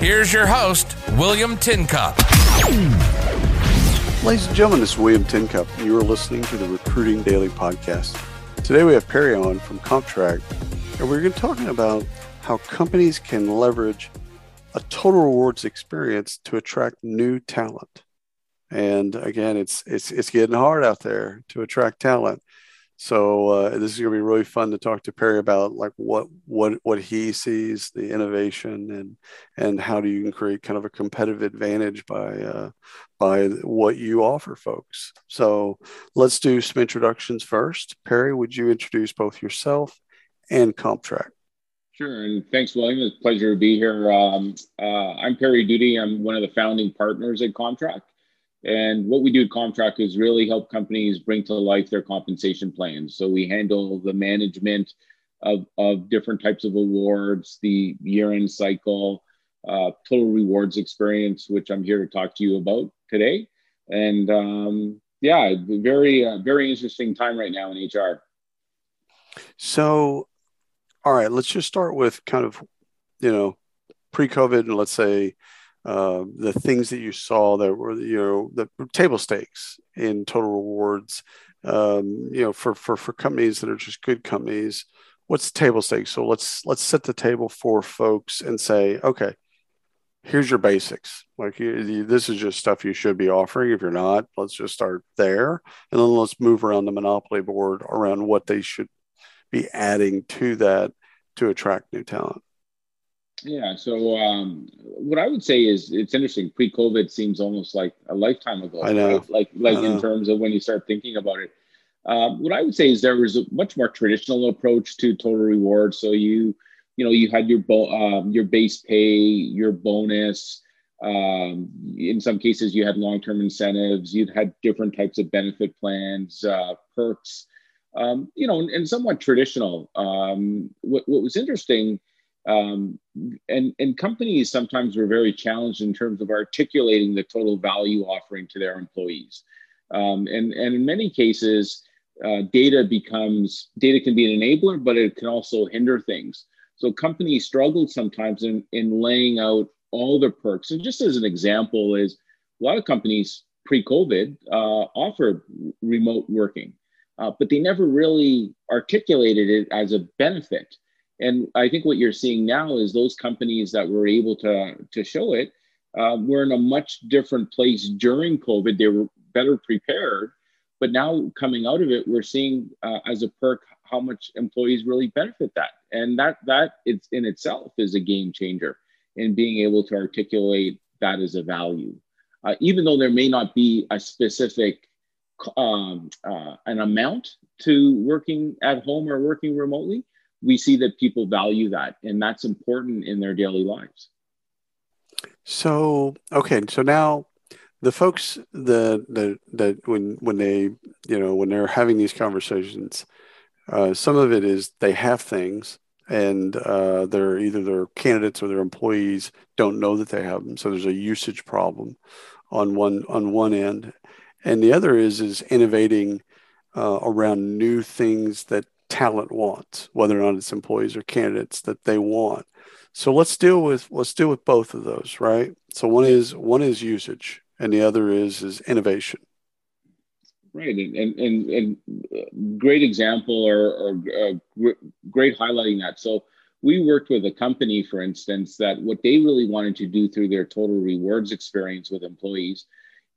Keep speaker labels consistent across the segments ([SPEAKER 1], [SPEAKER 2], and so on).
[SPEAKER 1] Here's your host, William Tincup.
[SPEAKER 2] Ladies and gentlemen, this is William Tincup. You are listening to the Recruiting Daily Podcast. Today we have Perry on from Comptrack, and we're going to be talking about how companies can leverage a total rewards experience to attract new talent. And again, it's it's it's getting hard out there to attract talent. So uh, this is going to be really fun to talk to Perry about like what what what he sees the innovation and and how do you can create kind of a competitive advantage by uh, by what you offer folks. So let's do some introductions first. Perry, would you introduce both yourself and CompTrack?
[SPEAKER 3] Sure, and thanks, William. It's a pleasure to be here. Um, uh, I'm Perry Duty. I'm one of the founding partners at CompTrack. And what we do at CompTrack is really help companies bring to life their compensation plans. So we handle the management of, of different types of awards, the year end cycle, uh, total rewards experience, which I'm here to talk to you about today. And um, yeah, very, uh, very interesting time right now in HR.
[SPEAKER 2] So, all right, let's just start with kind of, you know, pre COVID and let's say uh, the things that you saw that were you know the table stakes in total rewards um, you know for for for companies that are just good companies what's table stakes? So let's let's set the table for folks and say okay here's your basics. Like you, you, this is just stuff you should be offering. If you're not let's just start there. And then let's move around the monopoly board around what they should be adding to that to attract new talent
[SPEAKER 3] yeah. So um, what I would say is it's interesting. Pre-COVID seems almost like a lifetime ago.
[SPEAKER 2] I know.
[SPEAKER 3] Right? Like like in terms of when you start thinking about it. Um, what I would say is there was a much more traditional approach to total reward. So you you know you had your bo- um, your base pay, your bonus. Um, in some cases, you had long-term incentives. You'd had different types of benefit plans, uh, perks. Um, you know, and, and somewhat traditional. Um, what, what was interesting um, and, and companies sometimes were very challenged in terms of articulating the total value offering to their employees. Um, and, and in many cases, uh, data becomes data can be an enabler, but it can also hinder things. So companies struggled sometimes in, in laying out all the perks. And just as an example, is a lot of companies pre-COVID uh, offered remote working, uh, but they never really articulated it as a benefit. And I think what you're seeing now is those companies that were able to, to show it uh, were in a much different place during COVID. They were better prepared. But now coming out of it, we're seeing uh, as a perk how much employees really benefit that. And that that it's in itself is a game changer in being able to articulate that as a value. Uh, even though there may not be a specific um, uh, an amount to working at home or working remotely, we see that people value that and that's important in their daily lives.
[SPEAKER 2] So okay so now the folks that that that when when they you know when they're having these conversations uh, some of it is they have things and uh, they're either their candidates or their employees don't know that they have them. So there's a usage problem on one on one end. And the other is is innovating uh, around new things that talent wants, whether or not it's employees or candidates that they want. So let's deal with let's deal with both of those, right? So one is one is usage, and the other is is innovation.
[SPEAKER 3] Right, and and and, and great example or, or uh, great highlighting that. So we worked with a company, for instance, that what they really wanted to do through their total rewards experience with employees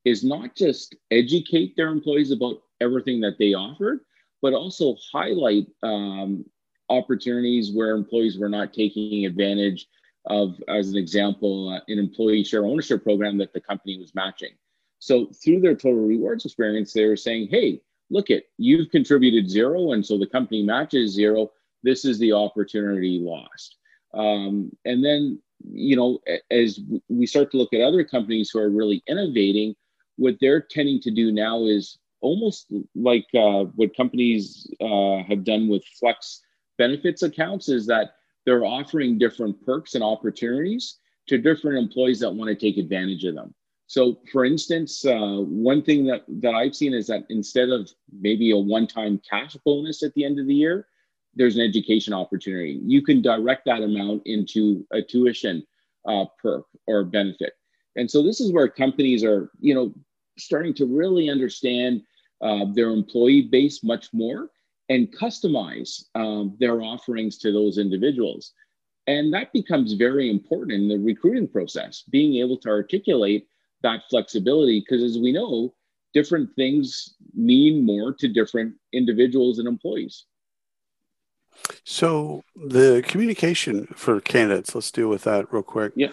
[SPEAKER 3] is not just educate their employees about everything that they offered, but also highlight um, opportunities where employees were not taking advantage of, as an example, uh, an employee share ownership program that the company was matching. So through their total rewards experience, they were saying, hey, look at you've contributed zero, and so the company matches zero. This is the opportunity lost. Um, and then you know, as we start to look at other companies who are really innovating, what they're tending to do now is almost like uh, what companies uh, have done with flex benefits accounts is that they're offering different perks and opportunities to different employees that want to take advantage of them. So, for instance, uh, one thing that, that I've seen is that instead of maybe a one time cash bonus at the end of the year, there's an education opportunity. You can direct that amount into a tuition uh, perk or benefit. And so, this is where companies are, you know, starting to really understand uh, their employee base much more and customize um, their offerings to those individuals. And that becomes very important in the recruiting process, being able to articulate that flexibility, because as we know, different things mean more to different individuals and employees.
[SPEAKER 2] So the communication for candidates, let's deal with that real quick.
[SPEAKER 3] Yeah.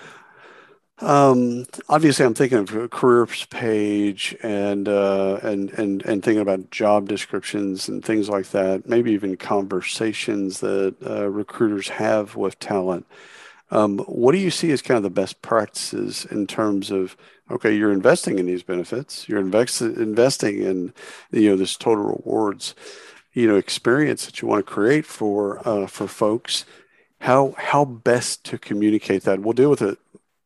[SPEAKER 2] Um, obviously, I'm thinking of a careers page and uh, and and and thinking about job descriptions and things like that. Maybe even conversations that uh, recruiters have with talent. Um, what do you see as kind of the best practices in terms of okay, you're investing in these benefits, you're invest- investing in you know this total rewards, you know, experience that you want to create for uh, for folks. How how best to communicate that? We'll deal with it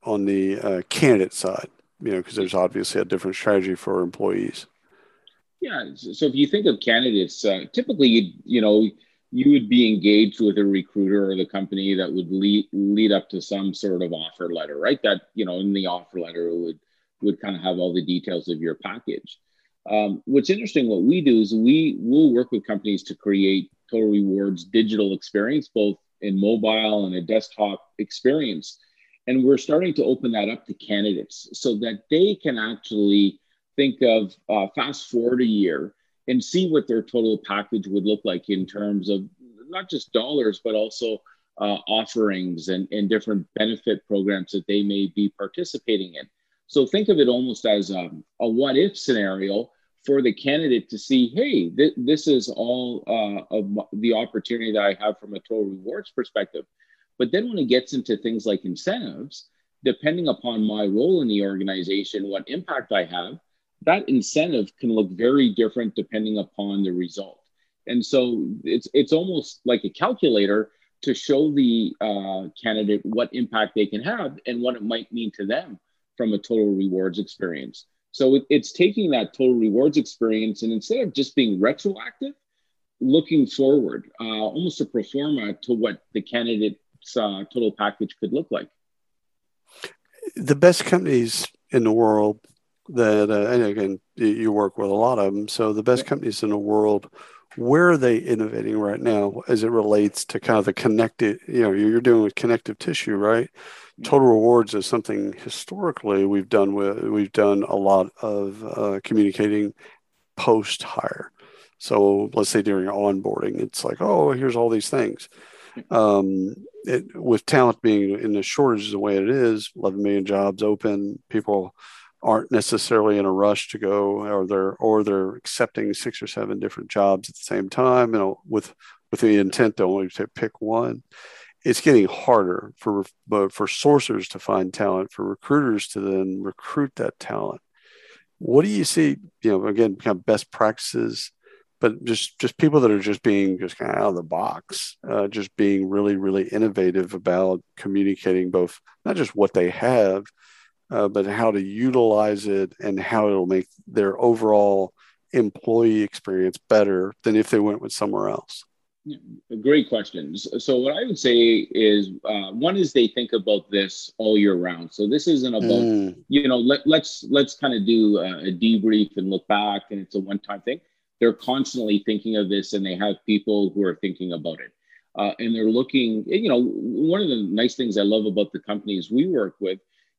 [SPEAKER 2] on the uh, candidate side, you know, because there's obviously a different strategy for employees.
[SPEAKER 3] Yeah. So if you think of candidates, uh, typically, you, you know, you would be engaged with a recruiter or the company that would lead lead up to some sort of offer letter, right? That you know, in the offer letter would would kind of have all the details of your package. Um, what's interesting, what we do is we will work with companies to create total rewards digital experience, both in mobile and a desktop experience and we're starting to open that up to candidates so that they can actually think of uh, fast forward a year and see what their total package would look like in terms of not just dollars, but also uh, offerings and, and different benefit programs that they may be participating in. So think of it almost as a, a what if scenario for the candidate to see, hey, th- this is all uh, of the opportunity that I have from a total rewards perspective. But then when it gets into things like incentives, depending upon my role in the organization, what impact I have, that incentive can look very different depending upon the result. And so it's it's almost like a calculator to show the uh, candidate what impact they can have and what it might mean to them from a total rewards experience. So it, it's taking that total rewards experience and instead of just being retroactive, looking forward, uh, almost a pro forma to what the candidate uh, total package could look like.
[SPEAKER 2] The best companies in the world that, uh, and again, you work with a lot of them. So the best companies in the world, where are they innovating right now as it relates to kind of the connected, you know, you're doing with connective tissue, right? Total rewards is something historically we've done with, we've done a lot of uh, communicating post hire. So let's say during onboarding, it's like, oh, here's all these things. Um, it, with talent being in the shortage the way it is, 11 million jobs open, people aren't necessarily in a rush to go, or they're or they're accepting six or seven different jobs at the same time, you know, with with the intent to only to pick one. It's getting harder for for sourcers to find talent, for recruiters to then recruit that talent. What do you see? You know, again, kind of best practices but just just people that are just being just kind of out of the box, uh, just being really really innovative about communicating both not just what they have, uh, but how to utilize it and how it'll make their overall employee experience better than if they went with somewhere else.
[SPEAKER 3] Great questions. So what I would say is uh, one is they think about this all year round. So this isn't about mm. you know let, let's let's kind of do a, a debrief and look back and it's a one time thing they're constantly thinking of this and they have people who are thinking about it. Uh, and they're looking, you know, one of the nice things I love about the companies we work with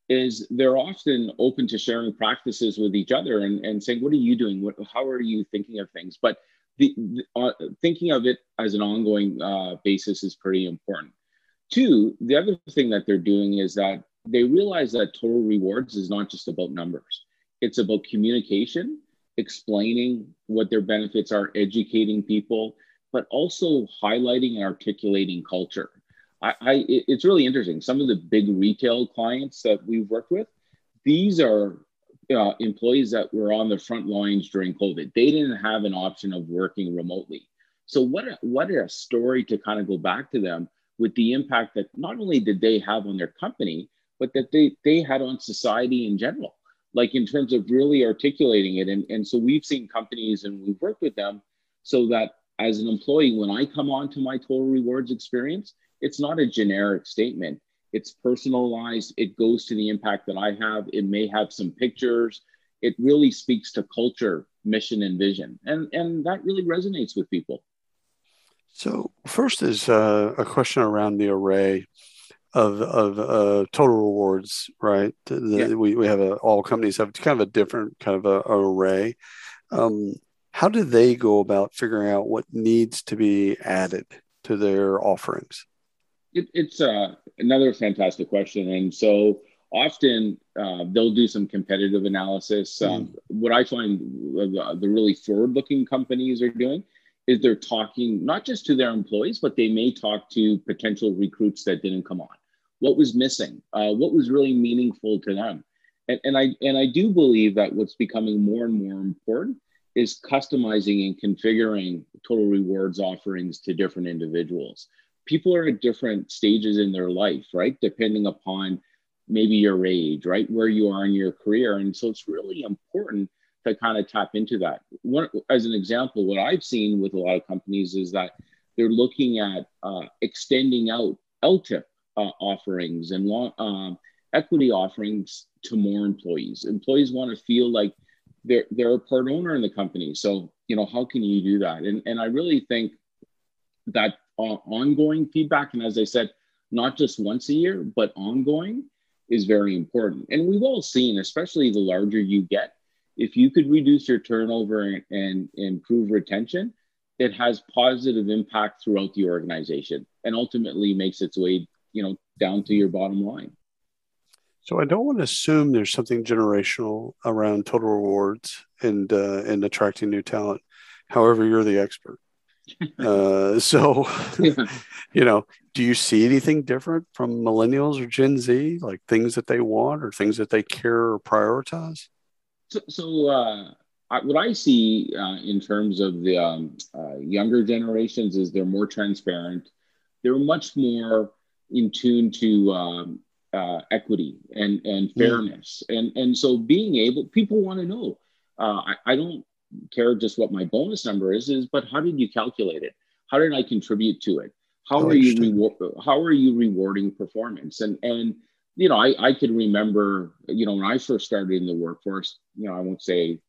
[SPEAKER 3] is they're often open to sharing practices with each other and, and saying, what are you doing? What, how are you thinking of things? But the, the uh, thinking of it as an ongoing uh, basis is pretty important. Two, the other thing that they're doing is that they realize that total rewards is not just about numbers. It's about communication explaining what their benefits are, educating people, but also highlighting and articulating culture. I, I it's really interesting. Some of the big retail clients that we've worked with, these are uh, employees that were on the front lines during COVID. They didn't have an option of working remotely. So what a, what a story to kind of go back to them with the impact that not only did they have on their company, but that they they had on society in general. Like in terms of really articulating it. And, and so we've seen companies and we've worked with them so that as an employee, when I come on to my total rewards experience, it's not a generic statement. It's personalized. It goes to the impact that I have. It may have some pictures. It really speaks to culture, mission, and vision. And, and that really resonates with people.
[SPEAKER 2] So, first is uh, a question around the array of, of uh, total rewards, right? The, yeah. we, we have a, all companies have kind of a different kind of a, a array. Um, how do they go about figuring out what needs to be added to their offerings?
[SPEAKER 3] It, it's uh, another fantastic question. And so often uh, they'll do some competitive analysis. Um, mm. What I find the, the really forward looking companies are doing is they're talking not just to their employees, but they may talk to potential recruits that didn't come on. What was missing? Uh, what was really meaningful to them? And, and I and I do believe that what's becoming more and more important is customizing and configuring total rewards offerings to different individuals. People are at different stages in their life, right? Depending upon maybe your age, right? Where you are in your career. And so it's really important to kind of tap into that. One, as an example, what I've seen with a lot of companies is that they're looking at uh, extending out LTIP uh, offerings and long, um, equity offerings to more employees. Employees want to feel like they're they're a part owner in the company. So you know how can you do that? And and I really think that uh, ongoing feedback, and as I said, not just once a year, but ongoing, is very important. And we've all seen, especially the larger you get, if you could reduce your turnover and, and improve retention, it has positive impact throughout the organization and ultimately makes its way, you know, down to your bottom line.
[SPEAKER 2] So I don't want to assume there's something generational around total rewards and uh, and attracting new talent. However, you're the expert. Uh, so, you know, do you see anything different from millennials or Gen Z, like things that they want or things that they care or prioritize?
[SPEAKER 3] So, so uh, I, what I see uh, in terms of the um, uh, younger generations is they're more transparent. They're much more in tune to um, uh, equity and and fairness. Yeah. and and so being able people want to know. Uh, I, I don't care just what my bonus number is is but how did you calculate it? How did i contribute to it? How oh, are you reward how are you rewarding performance? And and you know I, I could remember you know when i first started in the workforce you know i won't say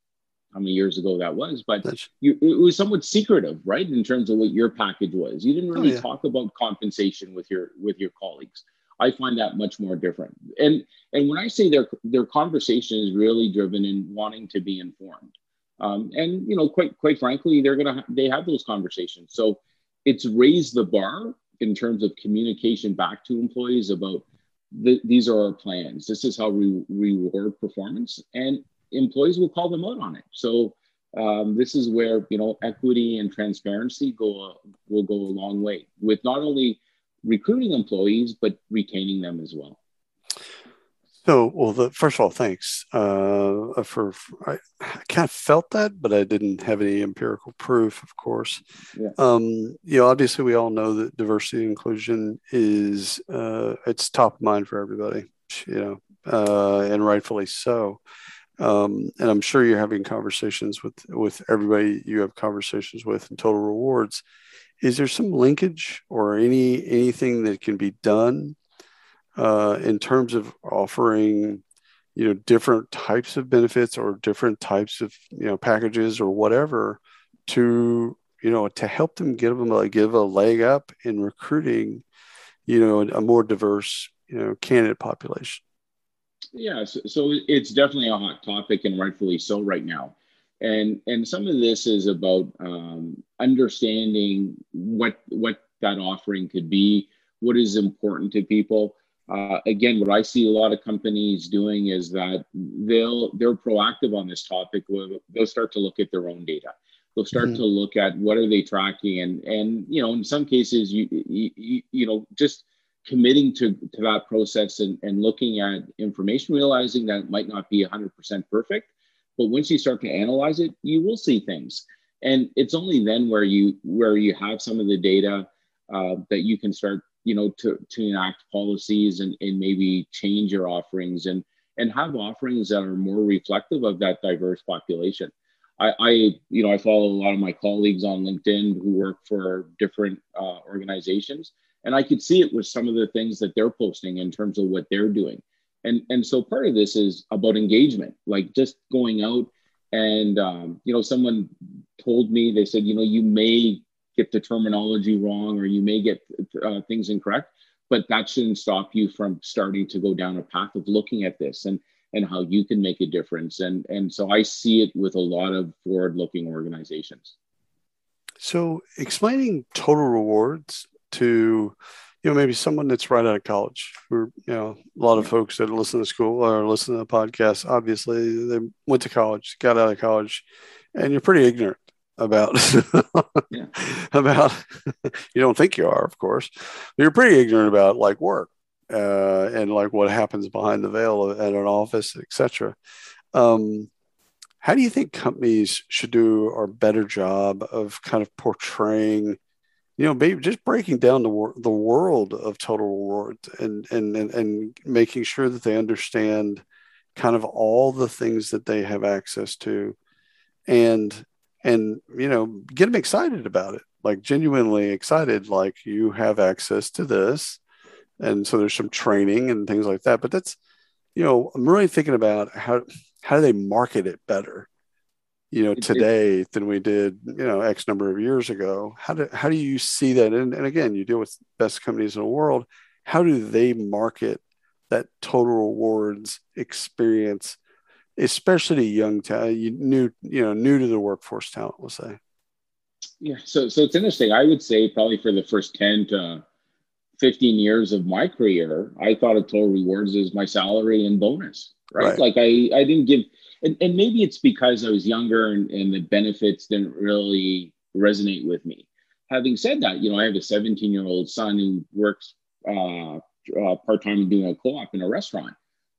[SPEAKER 3] how many years ago that was but you, it was somewhat secretive right in terms of what your package was you didn't oh, really oh, yeah. talk about compensation with your with your colleagues I find that much more different. And and when I say their their conversation is really driven in wanting to be informed, um, and you know, quite quite frankly, they're gonna they have those conversations. So it's raised the bar in terms of communication back to employees about the, these are our plans. This is how we reward performance, and employees will call them out on it. So um, this is where you know equity and transparency go will go a long way with not only recruiting employees, but retaining them as well.
[SPEAKER 2] So, well, the, first of all, thanks uh, for, I, I, kind of felt that, but I didn't have any empirical proof, of course. Yeah. Um, you know, obviously, we all know that diversity and inclusion is uh, it's top of mind for everybody. You know, uh, and rightfully so. Um, and I'm sure you're having conversations with with everybody you have conversations with in Total Rewards. Is there some linkage or any anything that can be done uh, in terms of offering you know different types of benefits or different types of you know packages or whatever to you know to help them give them a give a leg up in recruiting you know a more diverse you know candidate population
[SPEAKER 3] yeah so, so it's definitely a hot topic and rightfully so right now. And and some of this is about um, understanding what what that offering could be what is important to people. Uh, again what i see a lot of companies doing is that they'll they're proactive on this topic. They'll start to look at their own data. They'll start mm-hmm. to look at what are they tracking and and you know in some cases you, you you know just committing to, to that process and, and looking at information, realizing that it might not be 100% perfect. But once you start to analyze it, you will see things. And it's only then where you where you have some of the data uh, that you can start, you know, to, to enact policies and, and maybe change your offerings and and have offerings that are more reflective of that diverse population. I, I, you know, I follow a lot of my colleagues on LinkedIn who work for different uh, organizations, and I could see it with some of the things that they're posting in terms of what they're doing. And and so part of this is about engagement, like just going out and um, you know, someone told me they said, you know, you may get the terminology wrong or you may get uh, things incorrect, but that shouldn't stop you from starting to go down a path of looking at this and and how you can make a difference. And, and so I see it with a lot of forward looking organizations.
[SPEAKER 2] So explaining total rewards to, you know, maybe someone that's right out of college or, you know, a lot of folks that listen to school or listen to the podcast, obviously they went to college, got out of college, and you're pretty ignorant about yeah. about you don't think you are of course you're pretty ignorant about like work uh, and like what happens behind the veil at an office, etc. Um, how do you think companies should do a better job of kind of portraying, you know, maybe just breaking down the wor- the world of total reward and, and and and making sure that they understand kind of all the things that they have access to, and and you know get them excited about it, like genuinely excited, like you have access to this. And so there's some training and things like that but that's you know i'm really thinking about how how do they market it better you know today than we did you know x number of years ago. How do how do you see that? And, and again you deal with best companies in the world. How do they market that total rewards experience especially young talent you new you know new to the workforce talent we'll say?
[SPEAKER 3] Yeah so so it's interesting. I would say probably for the first 10 to 15 years of my career, I thought of total rewards as my salary and bonus, right? right. Like I, I didn't give, and, and maybe it's because I was younger and, and the benefits didn't really resonate with me. Having said that, you know, I have a 17 year old son who works uh, uh, part time doing a co op in a restaurant,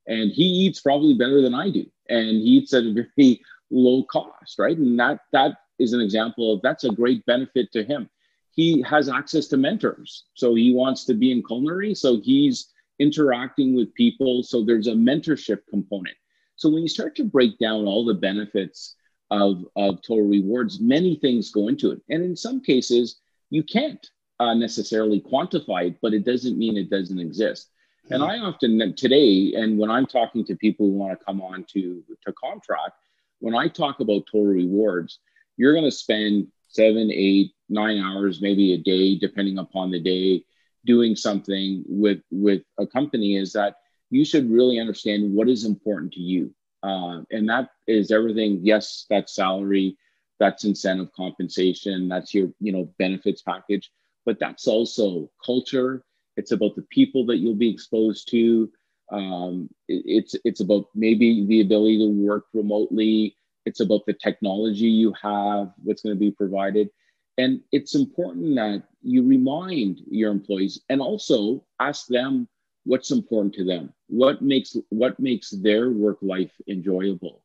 [SPEAKER 3] and he eats probably better than I do, and he eats at a very low cost, right? And that that is an example of that's a great benefit to him he has access to mentors. So he wants to be in culinary. So he's interacting with people. So there's a mentorship component. So when you start to break down all the benefits of, of total rewards, many things go into it. And in some cases, you can't uh, necessarily quantify it, but it doesn't mean it doesn't exist. Mm-hmm. And I often today, and when I'm talking to people who want to come on to, to CompTrack, when I talk about total rewards, you're going to spend seven, eight, nine hours, maybe a day, depending upon the day, doing something with with a company is that you should really understand what is important to you, uh, and that is everything. Yes, that's salary, that's incentive compensation, that's your you know benefits package, but that's also culture. It's about the people that you'll be exposed to. Um, it, it's it's about maybe the ability to work remotely. It's about the technology you have, what's going to be provided and it's important that you remind your employees and also ask them what's important to them, what makes what makes their work life enjoyable.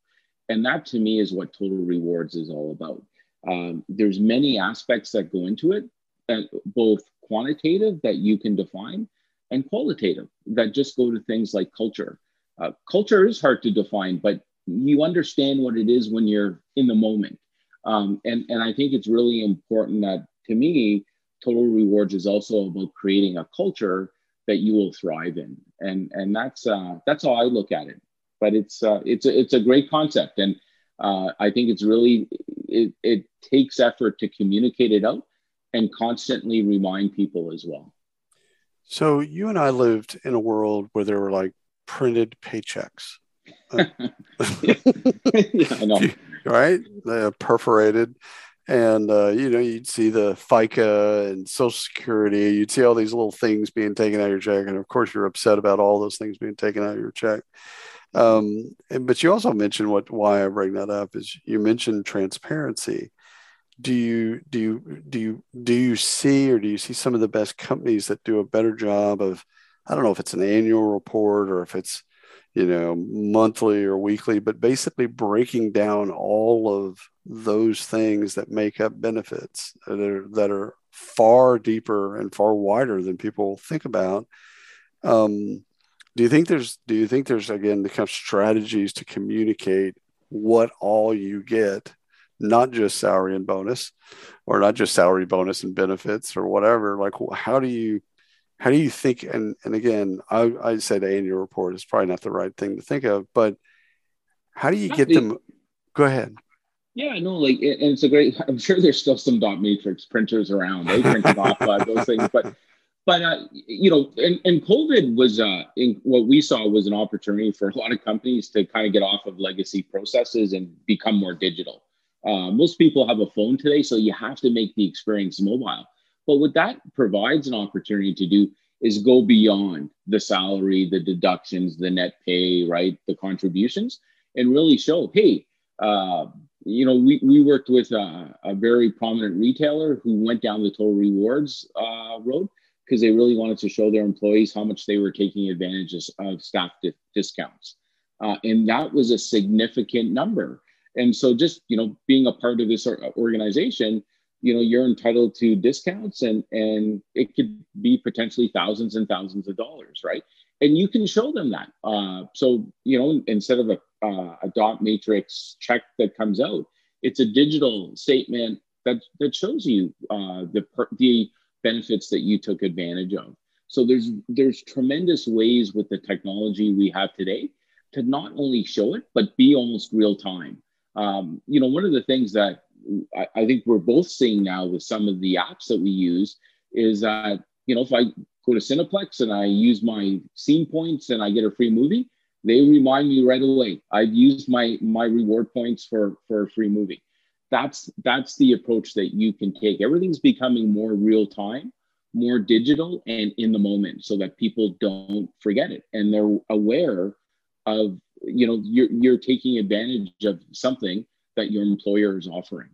[SPEAKER 3] And that to me is what total rewards is all about. Um, there's many aspects that go into it, and both quantitative that you can define and qualitative that just go to things like culture. Uh, culture is hard to define, but you understand what it is when you're in the moment. Um, and, and I think it's really important that to me, total rewards is also about creating a culture that you will thrive in. And, and that's, uh, that's how I look at it. But it's, uh, it's, a, it's a great concept. And uh, I think it's really, it, it takes effort to communicate it out and constantly remind people as well.
[SPEAKER 2] So you and I lived in a world where there were like printed paychecks. yeah, I know right? They're perforated. And, uh, you know, you'd see the FICA and Social Security. You'd see all these little things being taken out of your check. And of course, you're upset about all those things being taken out of your check. Um, and, but you also mentioned what why I bring that up is you mentioned transparency. do you do you do you do you see or do you see some of the best companies that do a better job of i don't know if it's an annual report or if it's you know monthly or weekly but basically breaking down all of those things that make up benefits that are, that are far deeper and far wider than people think about. Um, do you think there's do you think there's again the kind of strategies to communicate what all you get not just salary and bonus or not just salary bonus and benefits or whatever? Like how do you how do you think and and again i i said annual report is probably not the right thing to think of but how do you get them go ahead
[SPEAKER 3] yeah no like and it's a great i'm sure there's still some dot matrix printers around they printed off uh, those things but but uh, you know, and, and COVID was uh, in, what we saw was an opportunity for a lot of companies to kind of get off of legacy processes and become more digital. Uh, most people have a phone today, so you have to make the experience mobile. But what that provides an opportunity to do is go beyond the salary, the deductions, the net pay, right, the contributions, and really show, hey, uh, you know, we, we worked with a, a, very prominent retailer who went down the total rewards uh, road because they really wanted to show their employees how much they were taking advantage of staff di- discounts. Uh, and that was a significant number. And so just, you know, being a part of this organization, you know, you're entitled to discounts and, and it could be potentially thousands and thousands of dollars, right? And you can show them that. Uh, so, you know, instead of a, uh, a dot matrix check that comes out, it's a digital statement that, that shows you uh, the, the benefits that you took advantage of. So there's there's tremendous ways with the technology we have today to not only show it but be almost real time. Um, you know, one of the things that I, think we're both seeing now with some of the apps that we use is that you know if I go to Cineplex and I use my scene points and I get a free movie, they remind me right away. I've used my my reward points for for a free movie that's that's the approach that you can take everything's becoming more real time more digital and in the moment so that people don't forget it and they're aware of you know you're, you're taking advantage of something that your employer is offering?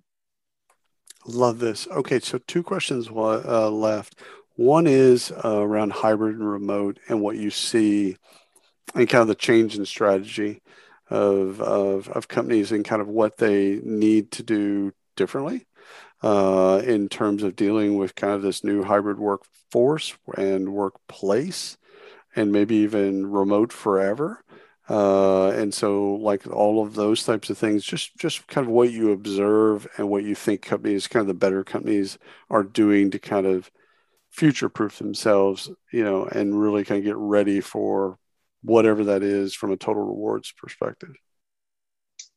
[SPEAKER 2] Love this. Okay so two questions uh, left. One is uh, around hybrid and remote and what you see and kind of the change in strategy of, of, of companies and kind of what they need to do differently uh, in terms of dealing with kind of this new hybrid workforce and workplace and maybe even remote forever. Uh, and so like all of those types of things, just, just kind of what you observe and what you think companies, kind of the better companies are doing to kind of future proof themselves, you know, and really kind of get ready for whatever that is from a total rewards perspective.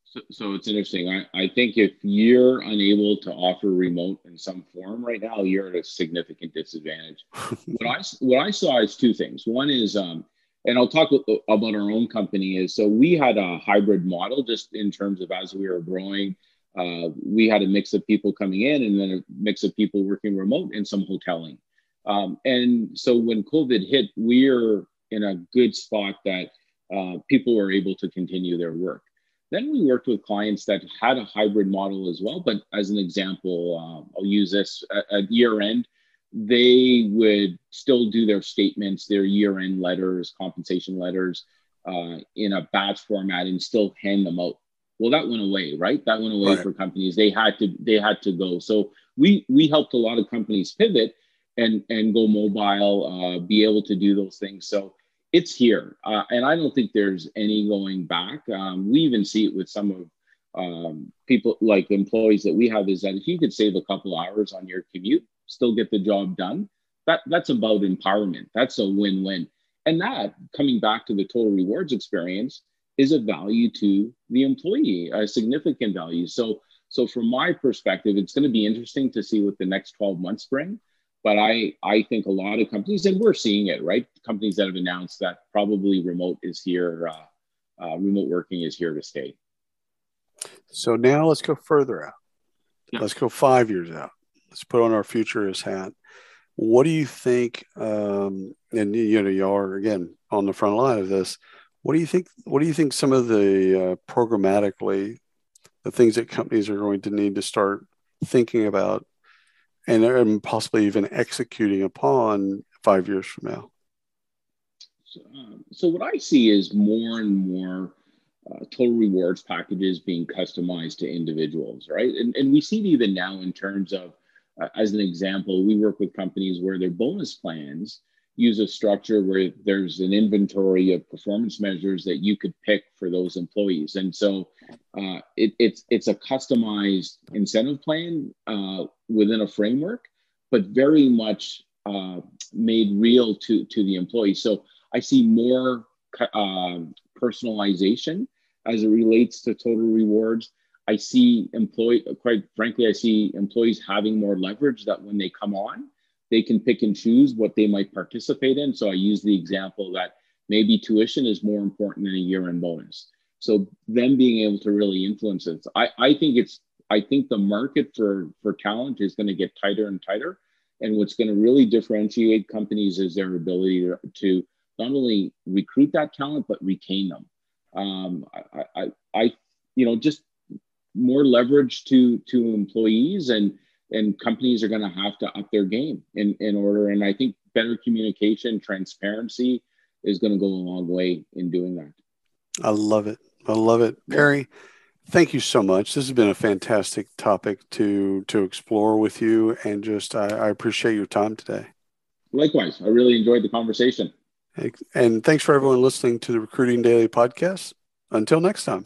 [SPEAKER 3] So, so it's interesting. I, I think if you're unable to offer remote in some form right now, you're at a significant disadvantage. what I what I saw is two things. One is, um, and I'll talk about our own company. Is so we had a hybrid model just in terms of as we were growing. Uh, we had a mix of people coming in and then a mix of people working remote and some hoteling. Um, and so when COVID hit, we're in a good spot that uh, people were able to continue their work. Then we worked with clients that had a hybrid model as well. But as an example, uh, I'll use this at, at year end, they would still do their statements, their year end letters, compensation letters uh, in a batch format and still hand them out. Well, that went away, right? That went away right. for companies. They had to they had to go. So we we helped a lot of companies pivot and and go mobile, uh, be able to do those things. So it's here, uh, and I don't think there's any going back. Um, we even see it with some of um, people like employees that we have is that if you could save a couple hours on your commute, still get the job done. That that's about empowerment. That's a win-win, and that coming back to the total rewards experience is a value to the employee, a significant value. So so from my perspective, it's going to be interesting to see what the next 12 months bring. But I, I think a lot of companies, and we're seeing it, right? Companies that have announced that probably remote is here, uh, uh, remote working is here to stay.
[SPEAKER 2] So now let's go further out. Yeah. Let's go five years out. Let's put on our futurist hat. What do you think? Um, and you know, you are again on the front line of this. What do you think? What do you think? Some of the uh, programmatically, the things that companies are going to need to start thinking about and, and possibly even executing upon five years from now?
[SPEAKER 3] So, um, what I see is more and more uh, total rewards packages being customized to individuals, right? And, and we see it even now in terms of, as an example, we work with companies where their bonus plans use a structure where there's an inventory of performance measures that you could pick for those employees. And so uh, it, it's, it's a customized incentive plan uh, within a framework, but very much uh, made real to, to the employee. So I see more uh, personalization as it relates to total rewards. I see employee, quite frankly, I see employees having more leverage that when they come on, they can pick and choose what they might participate in. So I use the example that maybe tuition is more important than a year-end bonus. So them being able to really influence it. I, I think it's I think the market for for talent is going to get tighter and tighter. And what's going to really differentiate companies is their ability to, to not only recruit that talent but retain them. Um, I, I, I, you know, just more leverage to to employees and and companies are going to have to up their game in, in order. And I think better communication, transparency is going to go a long way in doing that.
[SPEAKER 2] I love it. I love it. Perry, thank you so much. This has been a fantastic topic to to explore with you and just I, I appreciate your time today.
[SPEAKER 3] Likewise. I really enjoyed the conversation.
[SPEAKER 2] And thanks for everyone listening to the Recruiting Daily podcast. Until next time.